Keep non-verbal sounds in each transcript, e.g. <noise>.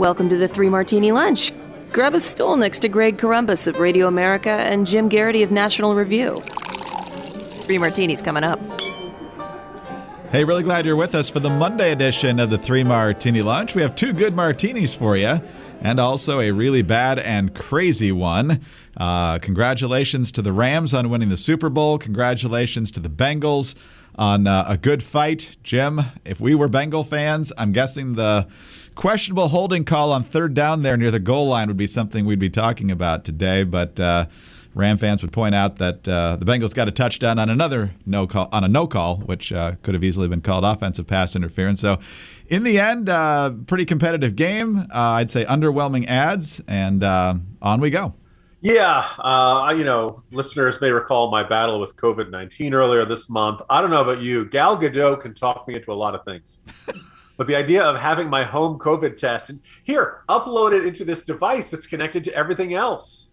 Welcome to the Three Martini Lunch. Grab a stool next to Greg Corombos of Radio America and Jim Geraghty of National Review. Three martinis coming up. Hey, really glad you're with us for the Monday edition of the Three Martini Lunch. We have two good martinis for you and also a really bad and crazy one. Uh, congratulations to the Rams on winning the Super Bowl. Congratulations to the Bengals on uh, a good fight. Jim, if we were Bengal fans, I'm guessing the questionable holding call on third down there near the goal line would be something we'd be talking about today. But uh, Ram fans would point out that uh, the Bengals got a touchdown on another no call on a no call, which uh, could have easily been called offensive pass interference. So, in the end, uh, pretty competitive game. Uh, I'd say underwhelming ads, and uh, on we go. Yeah, uh, you know, listeners may recall my battle with COVID nineteen earlier this month. I don't know about you, Gal Gadot can talk me into a lot of things. <laughs> but the idea of having my home COVID test and here, upload it into this device that's connected to everything else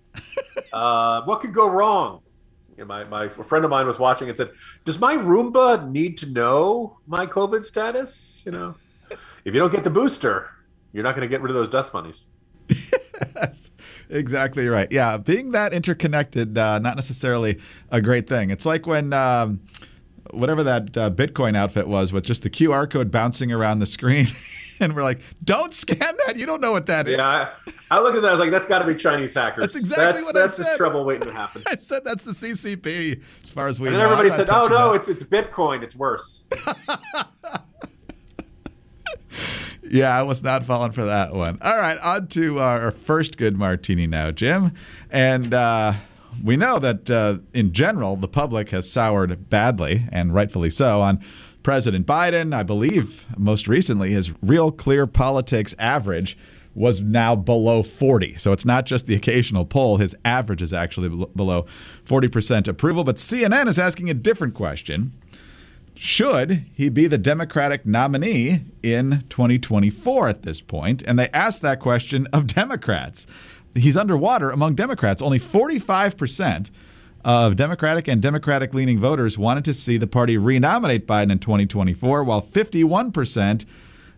uh, what could go wrong? You know, my, my friend of mine was watching and said, "Does my Roomba need to know my COVID status? You know, if you don't get the booster, you're not going to get rid of those dust bunnies." That's exactly right. Yeah, being that interconnected, uh, not necessarily a great thing. It's like when. Um, whatever that uh, Bitcoin outfit was with just the QR code bouncing around the screen. <laughs> <laughs> and we're like, don't scan that. You don't know what that is. Yeah, I, I looked at that. I was like, that's got to be Chinese hackers. That's exactly that's, what that's I said. That's just trouble waiting to <laughs> happen. I said that's the CCP as far as we and know. everybody said, oh no, that." it's it's Bitcoin. It's worse. <laughs> Yeah, I was not falling for that one. All right, on to our first good martini now, Jim. And uh, we know that uh, in general, the public has soured badly, and rightfully so, on President Biden. I believe most recently his real clear politics average was now below 40. So it's not just the occasional poll, his average is actually below 40% approval. But CNN is asking a different question should he be the Democratic nominee in 2024 at this point? And they asked that question of Democrats. He's underwater among Democrats. Only 45% of Democratic and Democratic leaning voters wanted to see the party renominate Biden in 2024, while 51%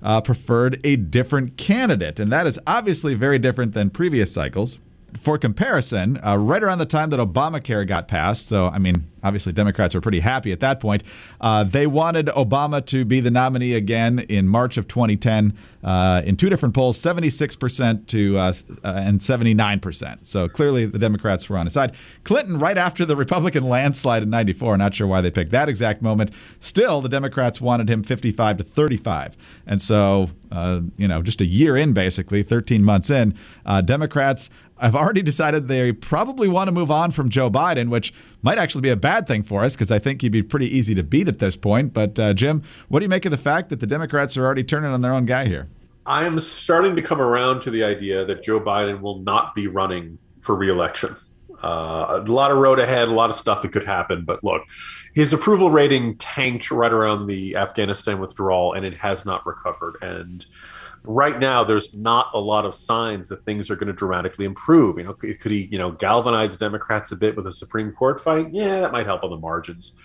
uh, preferred a different candidate. And that is obviously very different than previous cycles. For comparison, uh, right around the time that Obamacare got passed, so I mean, obviously Democrats were pretty happy at that point. Uh, they wanted Obama to be the nominee again in March of 2010 uh, in two different polls, 76% to uh, and 79%. So clearly the Democrats were on his side. Clinton, right after the Republican landslide in '94, not sure why they picked that exact moment. Still, the Democrats wanted him 55 to 35, and so uh, you know, just a year in, basically 13 months in, uh, Democrats have already decided they probably want to move on from Joe Biden, which might actually be a bad thing for us because I think he'd be pretty easy to beat at this point. But uh, Jim, what do you make of the fact that the Democrats are already turning on their own guy here? I am starting to come around to the idea that Joe Biden will not be running for reelection. Uh, a lot of road ahead, a lot of stuff that could happen. But look, his approval rating tanked right around the Afghanistan withdrawal, and it has not recovered. And right now, there's not a lot of signs that things are going to dramatically improve. You know, could, he, you know, galvanize Democrats a bit with a Supreme Court fight? Yeah, that might help on the margins.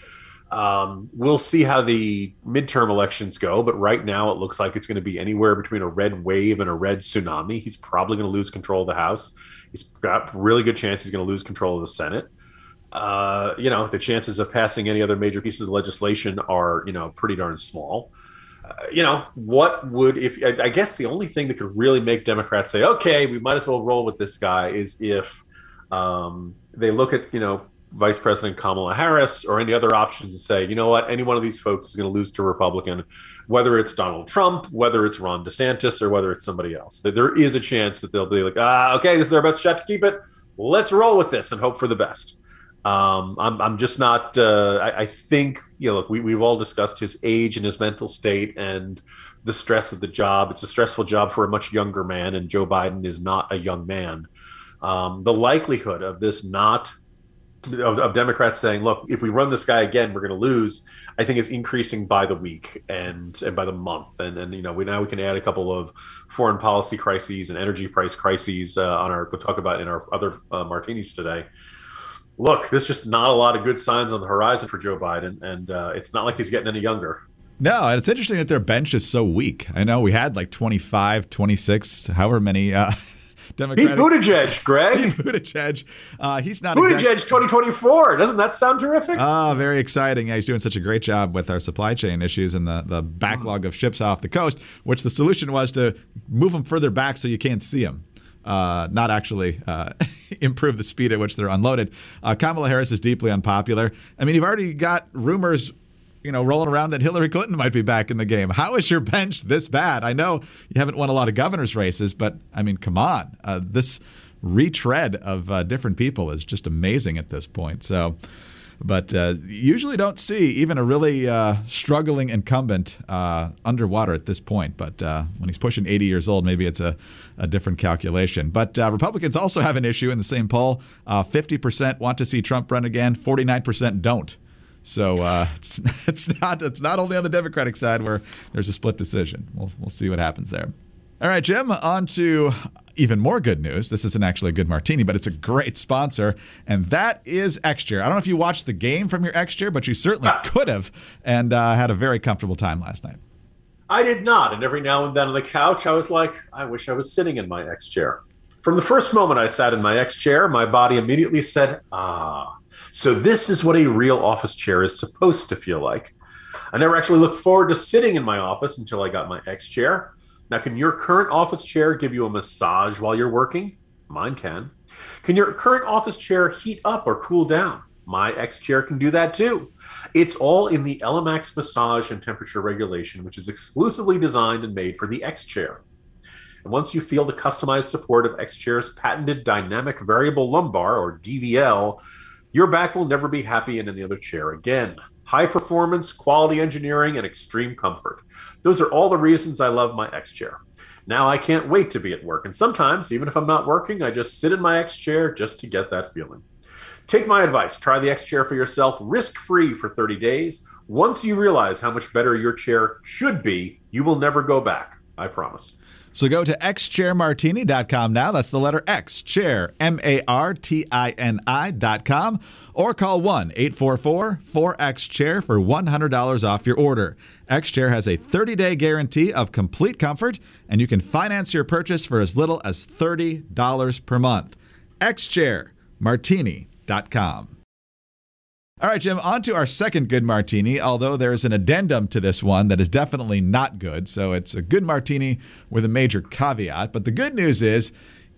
Um, we'll see how the midterm elections go, but right now it looks like it's going to be anywhere between a red wave and a red tsunami. He's probably going to lose control of the House. He's got really good chance he's going to lose control of the Senate. Uh, you know, the chances of passing any other major pieces of legislation are, you know, pretty darn small. You know, what would if I, I guess the only thing that could really make Democrats say, okay, we might as well roll with this guy is if um, they look at, you know, Vice President Kamala Harris or any other options and say, you know what, any one of these folks is going to lose to a Republican, whether it's Donald Trump, whether it's Ron DeSantis, or whether it's somebody else. There is a chance that they'll be like, ah, okay, this is our best shot to keep it. Let's roll with this and hope for the best. Um, I'm, I'm just not. Uh, I, I think you know. Look, we, we've all discussed his age and his mental state and the stress of the job. It's a stressful job for a much younger man, and Joe Biden is not a young man. Um, the likelihood of this not of, of, Democrats saying, "Look, if we run this guy again, we're going to lose," I think is increasing by the week and and by the month. And and you know, we now we can add a couple of foreign policy crises and energy price crises uh, on our. We'll talk about in our other uh, martinis today. Look, there's just not a lot of good signs on the horizon for Joe Biden, and uh, it's not like he's getting any younger. No, and it's interesting that their bench is so weak. I know we had like 25, 26, however many. Uh, <laughs> Democratic. Pete Buttigieg, Greg. Pete Buttigieg. Uh, he's not Buttigieg exactly... 2024. Doesn't that sound terrific? Oh, very exciting. Yeah, he's doing such a great job with our supply chain issues and the, the backlog of ships off the coast, which the solution was to move them further back so you can't see them. Uh, not actually uh, <laughs> improve the speed at which they're unloaded. Uh, Kamala Harris is deeply unpopular. I mean, you've already got rumors you know, rolling around that Hillary Clinton might be back in the game. How is your <laughs> bench this bad? I know you haven't won a lot of governor's races, but I mean, come on. Uh, this retread of uh, different people is just amazing at this point. So, but uh, usually don't see even a really uh, struggling incumbent uh, underwater at this point. But uh, when he's pushing 80 years old, maybe it's a, a different calculation. But uh, Republicans also have an issue in the same poll 50% want to see Trump run again, 49% don't. So uh, <laughs> it's it's not it's not only on the Democratic side where there's a split decision. We'll we'll see what happens there. All right, Jim. On to even more good news. This isn't actually a good martini, but it's a great sponsor, and that is X-Chair. I don't know if you watched the game from your X-Chair, but you certainly ah. could have, and uh, had a very comfortable time last night. I did not, and every now and then on the couch, I was like, I wish I was sitting in my X-Chair. From the first moment I sat in my X-Chair, my body immediately said, "Ah." So this is what a real office chair is supposed to feel like. I never actually looked forward to sitting in my office until I got my X chair. Now, can your current office chair give you a massage while you're working? Mine can. Can your current office chair heat up or cool down? My X chair can do that too. It's all in the ELEMAX massage and temperature regulation, which is exclusively designed and made for the X chair. And once you feel the customized support of X chair's patented dynamic variable lumbar or DVL, your back will never be happy in any other chair again. High performance, quality engineering, and extreme comfort. Those are all the reasons I love my X chair. Now I can't wait to be at work, and sometimes, even if I'm not working, I just sit in my X chair just to get that feeling. Take my advice try the X chair for yourself risk free for 30 days. Once you realize how much better your chair should be, you will never go back. I promise. So go to xchairmartini.com now. That's the letter X, chair, M A R T I N I.com, or call 1 844 4X Chair for $100 off your order. X Chair has a 30 day guarantee of complete comfort, and you can finance your purchase for as little as $30 per month. xchairmartini.com. All right, Jim, on to our second good martini, although there's an addendum to this one that is definitely not good. So it's a good martini with a major caveat. But the good news is,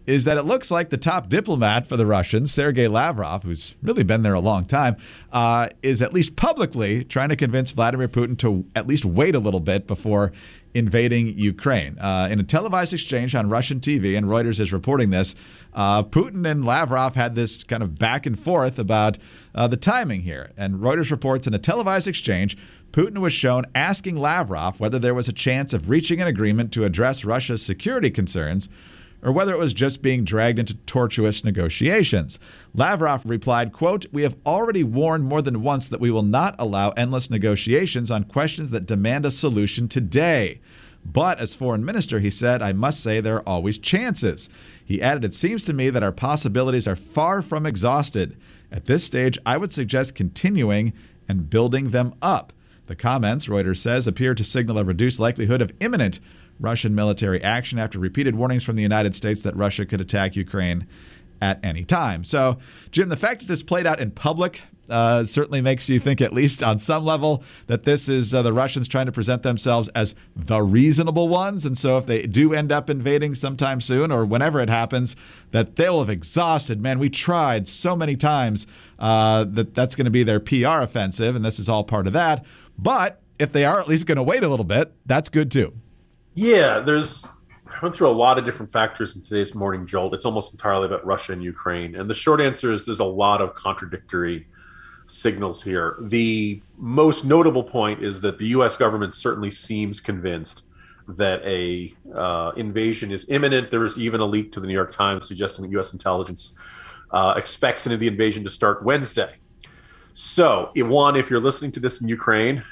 is that it looks like the top diplomat for the Russians, Sergei Lavrov, who's really been there a long time, uh, is at least publicly trying to convince Vladimir Putin to at least wait a little bit before invading Ukraine. Uh, in a televised exchange on Russian TV, and Reuters is reporting this, uh, Putin and Lavrov had this kind of back and forth about uh, the timing here. And Reuters reports in a televised exchange, Putin was shown asking Lavrov whether there was a chance of reaching an agreement to address Russia's security concerns or whether it was just being dragged into tortuous negotiations. Lavrov replied, quote, "We have already warned more than once that we will not allow endless negotiations on questions that demand a solution today." But as foreign minister, he said, I must say there are always chances. He added, It seems to me that our possibilities are far from exhausted. At this stage, I would suggest continuing and building them up. The comments, Reuters says, appear to signal a reduced likelihood of imminent Russian military action after repeated warnings from the United States that Russia could attack Ukraine at any time. So, Jim, the fact that this played out in public uh, certainly makes you think, at least on some level, that this is uh, the Russians trying to present themselves as the reasonable ones. And so, if they do end up invading sometime soon or whenever it happens, that they'll have exhausted. Man, we tried so many times uh, that that's going to be their PR offensive, and this is all part of that. But if they are at least going to wait a little bit, that's good too. Yeah, there's I went through a lot of different factors in today's morning jolt. It's almost entirely about Russia and Ukraine. And the short answer is there's a lot of contradictory signals here. The most notable point is that the US government certainly seems convinced that a uh, invasion is imminent. There was even a leak to the New York Times suggesting that U.S. intelligence uh, expects the invasion to start Wednesday. So, one, if you're listening to this in Ukraine,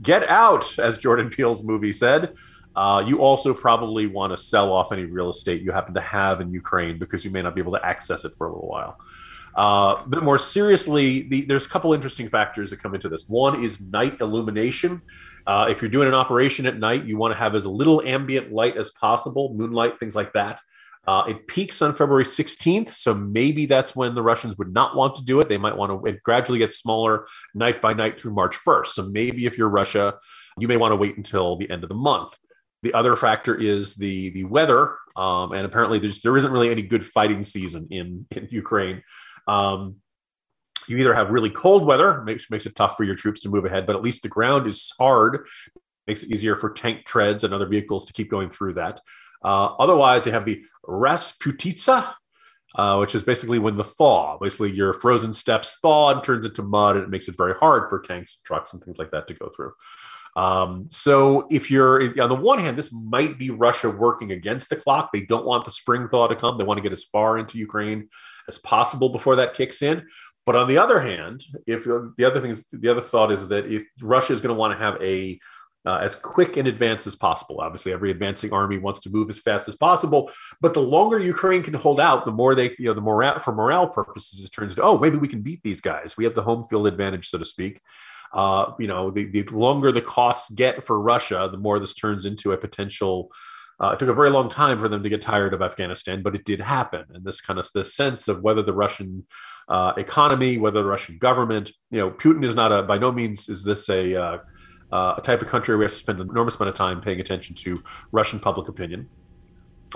get out, as Jordan Peele's movie said. Uh, you also probably want to sell off any real estate you happen to have in Ukraine because you may not be able to access it for a little while. Uh, but more seriously, the, there's a couple interesting factors that come into this. One is night illumination. Uh, if you're doing an operation at night, you want to have as little ambient light as possible, moonlight, things like that. Uh, it peaks on February 16th, so maybe that's when the Russians would not want to do it. They might want to it gradually get smaller night by night through March 1st. So maybe if you're Russia, you may want to wait until the end of the month. The other factor is the the weather, um, and apparently there's there isn't really any good fighting season in in Ukraine. Um, you either have really cold weather, makes makes it tough for your troops to move ahead, but at least the ground is hard, makes it easier for tank treads and other vehicles to keep going through that. Uh, otherwise, they have the Rasputitsa, uh, which is basically when the thaw, basically your frozen steps thaw and turns into mud, and it makes it very hard for tanks, trucks, and things like that to go through. Um, so if you're on the one hand, this might be Russia working against the clock. They don't want the spring thaw to come. They want to get as far into Ukraine as possible before that kicks in. But on the other hand, if the other thing is the other thought is that if Russia is going to want to have a uh, as quick in advance as possible. Obviously, every advancing army wants to move as fast as possible, but the longer Ukraine can hold out, the more they, you know, the morale for morale purposes, it turns to, oh, maybe we can beat these guys. We have the home field advantage, so to speak. Uh, you know, the, the longer the costs get for Russia, the more this turns into a potential. Uh, it took a very long time for them to get tired of Afghanistan, but it did happen. And this kind of this sense of whether the Russian uh, economy, whether the Russian government, you know, Putin is not a by no means is this a uh, uh, a type of country where we have to spend an enormous amount of time paying attention to Russian public opinion.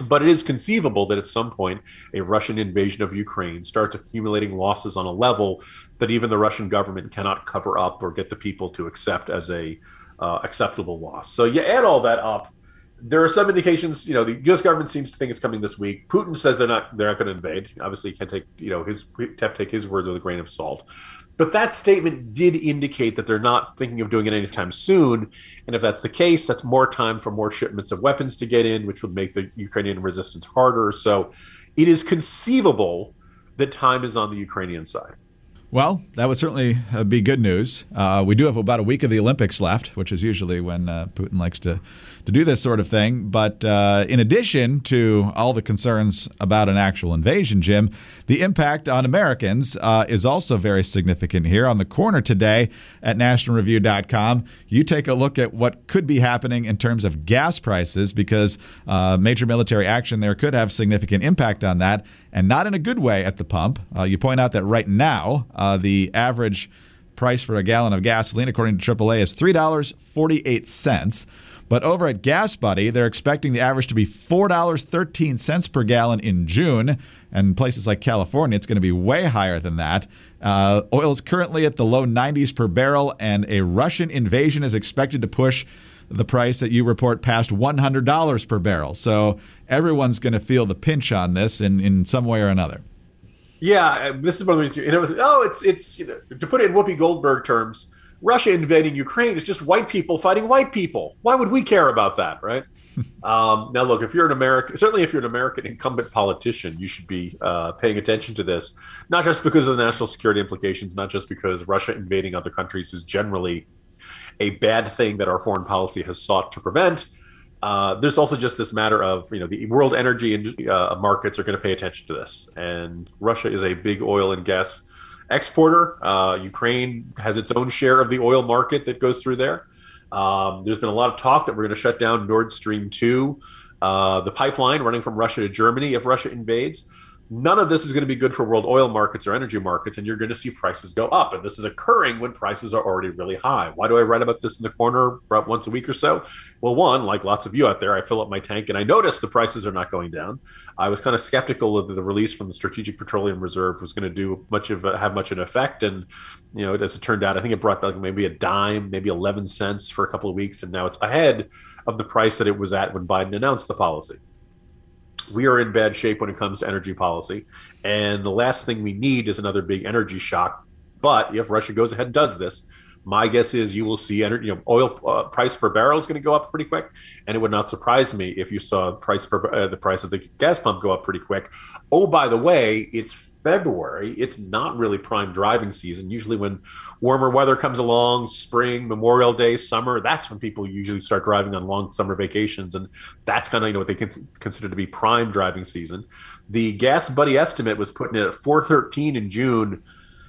But it is conceivable that at some point a Russian invasion of Ukraine starts accumulating losses on a level that even the Russian government cannot cover up or get the people to accept as a uh, acceptable loss. So you add all that up, there are some indications. You know, the U.S. government seems to think it's coming this week. Putin says they're not they're not going to invade. Obviously, you can't take you know his have take his words with a grain of salt. But that statement did indicate that they're not thinking of doing it anytime soon. And if that's the case, that's more time for more shipments of weapons to get in, which would make the Ukrainian resistance harder. So it is conceivable that time is on the Ukrainian side. Well, that would certainly uh, be good news. Uh, we do have about a week of the Olympics left, which is usually when uh, Putin likes to, to do this sort of thing. But uh, in addition to all the concerns about an actual invasion, Jim, the impact on Americans uh, is also very significant here. On the corner today at nationalreview.com, you take a look at what could be happening in terms of gas prices because uh, major military action there could have significant impact on that and not in a good way at the pump. Uh, you point out that right now, uh, the average price for a gallon of gasoline, according to AAA, is $3.48. But over at Gas Buddy, they're expecting the average to be $4.13 per gallon in June. And places like California, it's going to be way higher than that. Uh, oil is currently at the low 90s per barrel, and a Russian invasion is expected to push the price that you report past $100 per barrel. So everyone's going to feel the pinch on this in, in some way or another. Yeah, this is one of the things. And it was, oh, it's it's you know, to put it in Whoopi Goldberg terms, Russia invading Ukraine is just white people fighting white people. Why would we care about that, right? <laughs> um, now, look, if you're an American, certainly if you're an American incumbent politician, you should be uh, paying attention to this, not just because of the national security implications, not just because Russia invading other countries is generally a bad thing that our foreign policy has sought to prevent. Uh, there's also just this matter of you know the world energy and uh, markets are going to pay attention to this, and Russia is a big oil and gas exporter. Uh, Ukraine has its own share of the oil market that goes through there. Um, there's been a lot of talk that we're going to shut down Nord Stream two, uh, the pipeline running from Russia to Germany if Russia invades none of this is going to be good for world oil markets or energy markets, and you're going to see prices go up. And this is occurring when prices are already really high. Why do I write about this in the corner about once a week or so? Well, one, like lots of you out there, I fill up my tank and I notice the prices are not going down. I was kind of skeptical that the release from the Strategic Petroleum Reserve was going to do much of a, have much of an effect. And you know, as it turned out, I think it brought back maybe a dime, maybe 11 cents for a couple of weeks, and now it's ahead of the price that it was at when Biden announced the policy we are in bad shape when it comes to energy policy. And the last thing we need is another big energy shock. But if Russia goes ahead and does this, my guess is you will see energy, you know, oil uh, price per barrel is going to go up pretty quick, and it would not surprise me if you saw price per uh, the price of the gas pump go up pretty quick. Oh, by the way, it's February, it's not really prime driving season. Usually, when warmer weather comes along, spring, Memorial Day, summer, that's when people usually start driving on long summer vacations, and that's kind of you know what they consider to be prime driving season. The Gas Buddy estimate was putting it at 413 in June.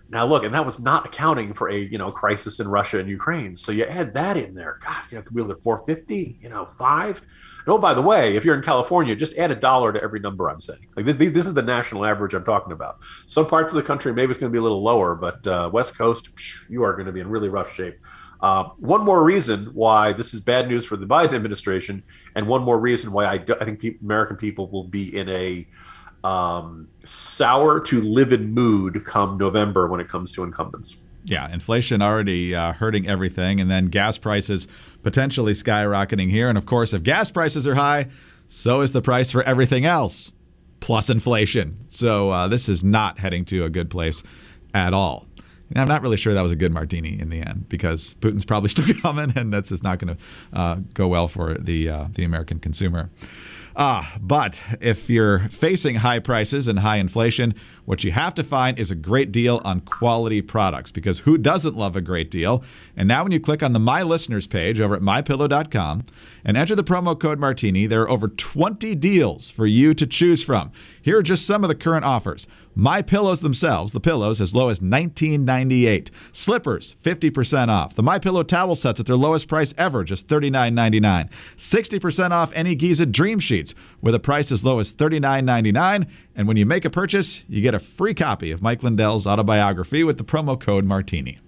Now look, and that was not accounting for a you know crisis in Russia and Ukraine. So you add that in there. God, you know, could we look at 450, you know, five. And oh, by the way, if you're in California, just add a dollar to every number I'm saying. Like this, this is the national average I'm talking about. Some parts of the country maybe it's going to be a little lower, but uh, West Coast, you are going to be in really rough shape. Uh, one more reason why this is bad news for the Biden administration, and one more reason why I, do, I think pe- American people will be in a um, sour to livid mood come November when it comes to incumbents. Yeah, inflation already uh, hurting everything, and then gas prices potentially skyrocketing here. And of course, if gas prices are high, so is the price for everything else, plus inflation. So uh, this is not heading to a good place at all. And I'm not really sure that was a good martini in the end because Putin's probably <laughs> still coming, and that's just not going to uh, go well for the uh, the American consumer. Ah, but if you're facing high prices and high inflation, what you have to find is a great deal on quality products because who doesn't love a great deal? And now when you click on the My Listeners page over at mypillow.com and enter the promo code Martini, there are over 20 deals for you to choose from. Here are just some of the current offers. My Pillows themselves, the pillows as low as $19.98. Slippers, 50% off. The My Pillow towel sets at their lowest price ever, just $39.99. 60% off any Giza Dream Sheets with a price as low as $39.99. And when you make a purchase, you get a free copy of Mike Lindell's autobiography with the promo code Martini.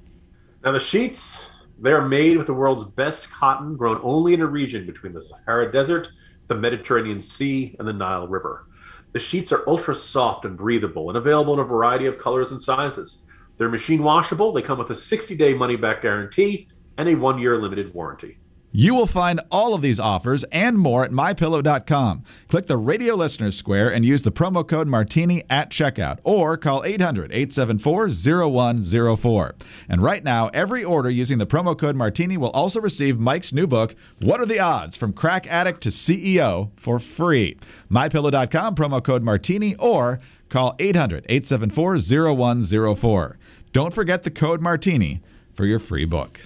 Now the sheets, they're made with the world's best cotton grown only in a region between the Sahara Desert, the Mediterranean Sea, and the Nile River. The sheets are ultra soft and breathable and available in a variety of colors and sizes. They're machine washable, they come with a 60 day money back guarantee and a one year limited warranty. You will find all of these offers and more at mypillow.com. Click the radio listeners square and use the promo code Martini at checkout or call 800 874 0104. And right now, every order using the promo code Martini will also receive Mike's new book, What Are the Odds? From Crack Addict to CEO, for free. MyPillow.com, promo code Martini, or call 800 874 0104. Don't forget the code Martini for your free book.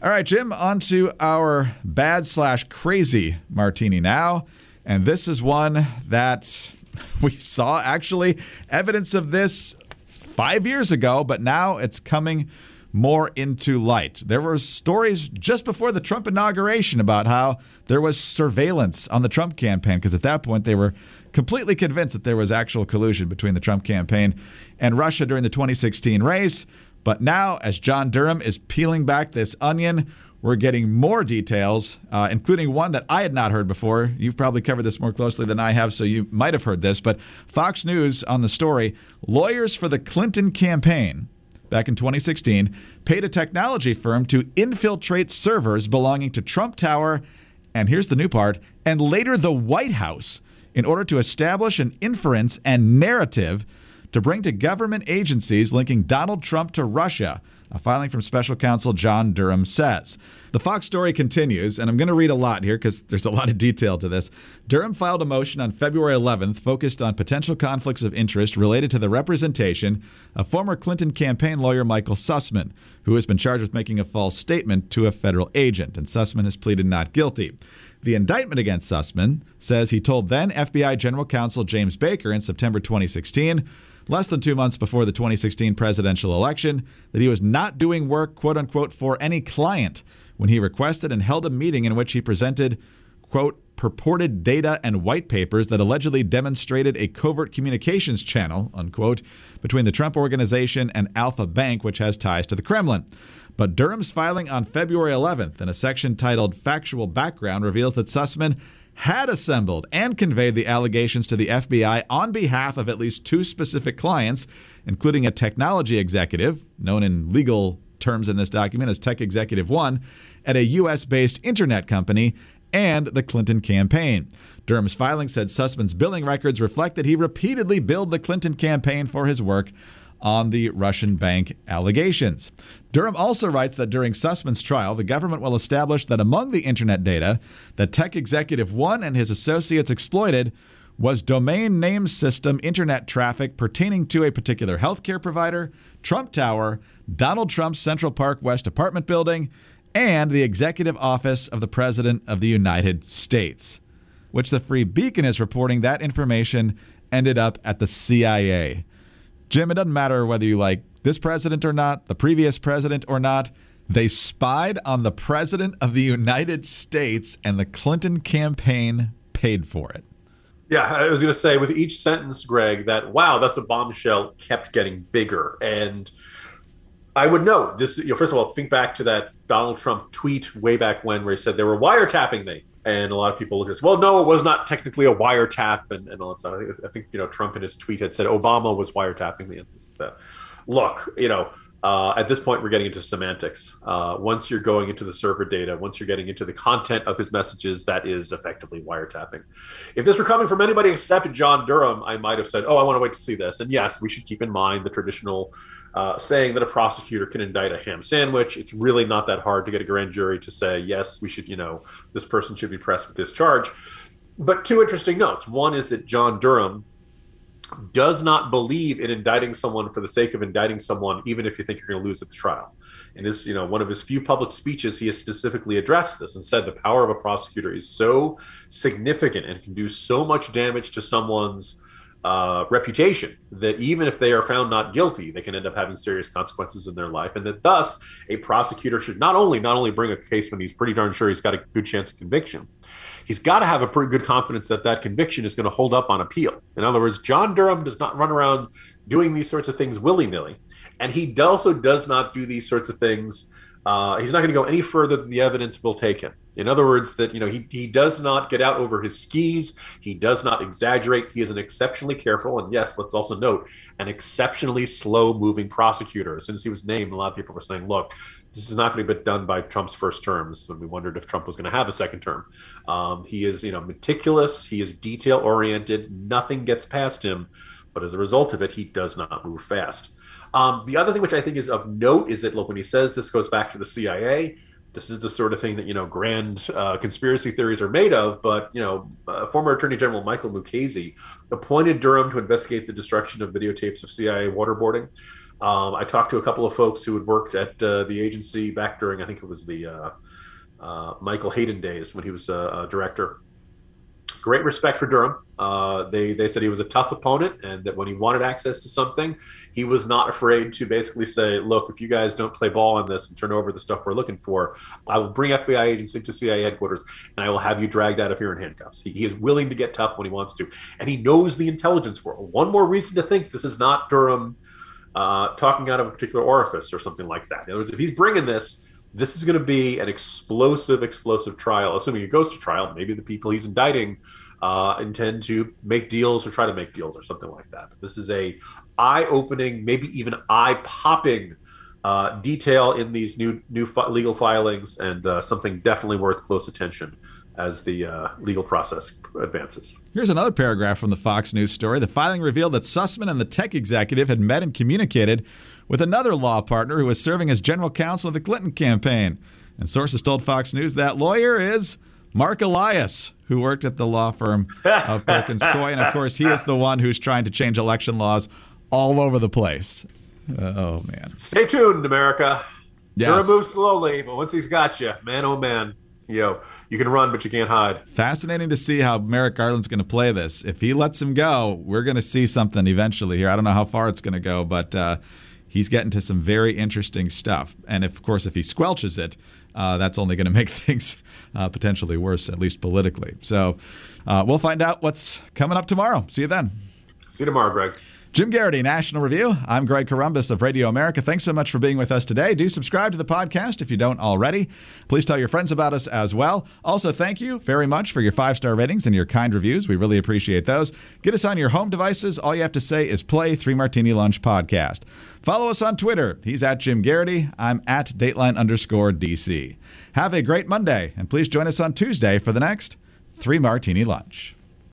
All right, Jim, on to our bad slash crazy martini now. And this is one that <laughs> we saw actually evidence of this five years ago, but now it's coming more into light. There were stories just before the Trump inauguration about how there was surveillance on the Trump campaign, because at that point they were completely convinced that there was actual collusion between the Trump campaign and Russia during the 2016 race. But now, as John Durham is peeling back this onion, we're getting more details, uh, including one that I had not heard before. You've probably covered this more closely than I have, so you might have heard this. But Fox News on the story lawyers for the Clinton campaign back in 2016 paid a technology firm to infiltrate servers belonging to Trump Tower, and here's the new part, and later the White House in order to establish an inference and narrative to bring to government agencies linking Donald Trump to Russia. A filing from special counsel John Durham says. The Fox story continues, and I'm going to read a lot here because there's a lot of detail to this. Durham filed a motion on February 11th focused on potential conflicts of interest related to the representation of former Clinton campaign lawyer Michael Sussmann, who has been charged with making a false statement to a federal agent, and Sussmann has pleaded not guilty. The indictment against Sussmann says he told then FBI General Counsel James Baker in September 2016 less than two months before the 2016 presidential election, that he was not doing work, quote unquote, for any client when he requested and held a meeting in which he presented, quote, purported data and white papers that allegedly demonstrated a covert communications channel, unquote, between the Trump organization and Alfa Bank, which has ties to the Kremlin. But Durham's filing on February 11th in a section titled Factual Background reveals that Sussmann had assembled and conveyed the allegations to the FBI on behalf of at least two specific clients, including a technology executive, known in legal terms in this document as Tech Executive One, at a U.S. based internet company, and the Clinton campaign. Durham's filing said Sussmann's billing records reflect that he repeatedly billed the Clinton campaign for his work on the Russian bank allegations. Durham also writes that during Sussmann's trial, the government will establish that among the internet data that Tech Executive One and his associates exploited was domain name system internet traffic pertaining to a particular healthcare provider, Trump Tower, Donald Trump's Central Park West apartment building, and the executive office of the President of the United States, which the Free Beacon is reporting that information ended up at the CIA. Jim, it doesn't matter whether you like this president or not, the previous president or not. They spied on the president of the United States, and the Clinton campaign paid for it. Yeah, I was going to say with each sentence, Greg, that wow, that's a bombshell kept getting bigger. And I would note this, you know, first of all, think back to that Donald Trump tweet way back when where he said they were wiretapping me. And a lot of people look at this, well, no, it was not technically a wiretap and, and all that stuff. I think, I think, you know, Trump in his tweet had said Obama was wiretapping me. And this, that. Look, you know, uh, at this point, we're getting into semantics. Uh, once you're going into the server data, once you're getting into the content of his messages, that is effectively wiretapping. If this were coming from anybody except John Durham, I might have said, "Oh, I want to wait to see this." And yes, we should keep in mind the traditional uh, saying that a prosecutor can indict a ham sandwich. It's really not that hard to get a grand jury to say, "Yes, we should," you know, this person should be pressed with this charge. But two interesting notes. One is that John Durham does not believe in indicting someone for the sake of indicting someone, even if you think you're going to lose at the trial. And this, you know, one of his few public speeches, he has specifically addressed this and said the power of a prosecutor is so significant and can do so much damage to someone's uh, reputation that even if they are found not guilty, they can end up having serious consequences in their life, and that thus a prosecutor should not only not only bring a case when he's pretty darn sure he's got a good chance of conviction, he's got to have a pretty good confidence that that conviction is going to hold up on appeal. In other words, John Durham does not run around doing these sorts of things willy nilly, and he also does not do these sorts of things uh, he's not going to go any further than the evidence will take him. In other words, that you know he he does not get out over his skis. He does not exaggerate. He is an exceptionally careful and yes, let's also note an exceptionally slow moving prosecutor. As soon as he was named, a lot of people were saying, "Look, this is not going to be done by Trump's first terms." When we wondered if Trump was going to have a second term, um, he is you know meticulous. He is detail oriented. Nothing gets past him, but as a result of it, he does not move fast. Um, the other thing which I think is of note is that look when he says this goes back to the CIA, this is the sort of thing that you know grand uh, conspiracy theories are made of. But you know, uh, former Attorney General Michael Mukasey appointed Durham to investigate the destruction of videotapes of CIA waterboarding. Um, I talked to a couple of folks who had worked at uh, the agency back during I think it was the uh, uh, Michael Hayden days when he was a director great respect for Durham. Uh, they they said he was a tough opponent, and that when he wanted access to something, he was not afraid to basically say, "Look, if you guys don't play ball on this and turn over the stuff we're looking for, I will bring FBI agents into CIA headquarters, and I will have you dragged out of here in handcuffs." He, he is willing to get tough when he wants to, and he knows the intelligence world. One more reason to think this is not Durham uh, talking out of a particular orifice or something like that. In other words, if he's bringing this this is going to be an explosive, explosive trial. Assuming it goes to trial, maybe the people he's indicting uh, intend to make deals or try to make deals or something like that. But this is a eye-opening, maybe even eye-popping uh, detail in these new new fi- legal filings, and uh, something definitely worth close attention as the uh, legal process advances. Here's another paragraph from the Fox News story. The filing revealed that Sussmann and the tech executive had met and communicated with another law partner who was serving as general counsel of the Clinton campaign. And sources told Fox News that lawyer is Marc Elias, who worked at the law firm of Perkins <laughs> Coie. And of course, he is the one who's trying to change election laws all over the place. Oh, man. Stay tuned, America. Yes. You're move slowly, but once he's got you, man, oh man, yo, you can run, but you can't hide. Fascinating to see how Merrick Garland's going to play this. If he lets him go, we're going to see something eventually here. I don't know how far it's going to go, but uh, he's getting to some very interesting stuff. And if, of course, if he squelches it, uh, that's only going <laughs> to make things uh, potentially worse, at least politically. So uh, we'll find out what's coming up tomorrow. See you then. See you tomorrow, Greg. Jim Geraghty, National Review. I'm Greg Corombos of Radio America. Thanks so much for being with us today. Do subscribe to the podcast if you don't already. Please tell your friends about us as well. Also, thank you very much for your five star ratings and your kind reviews. We really appreciate those. Get us on your home devices. All you have to say is play Three Martini Lunch Podcast. Follow us on Twitter. He's at Jim Geraghty. I'm at Dateline underscore DC. Have a great Monday, and please join us on Tuesday for the next Three Martini Lunch.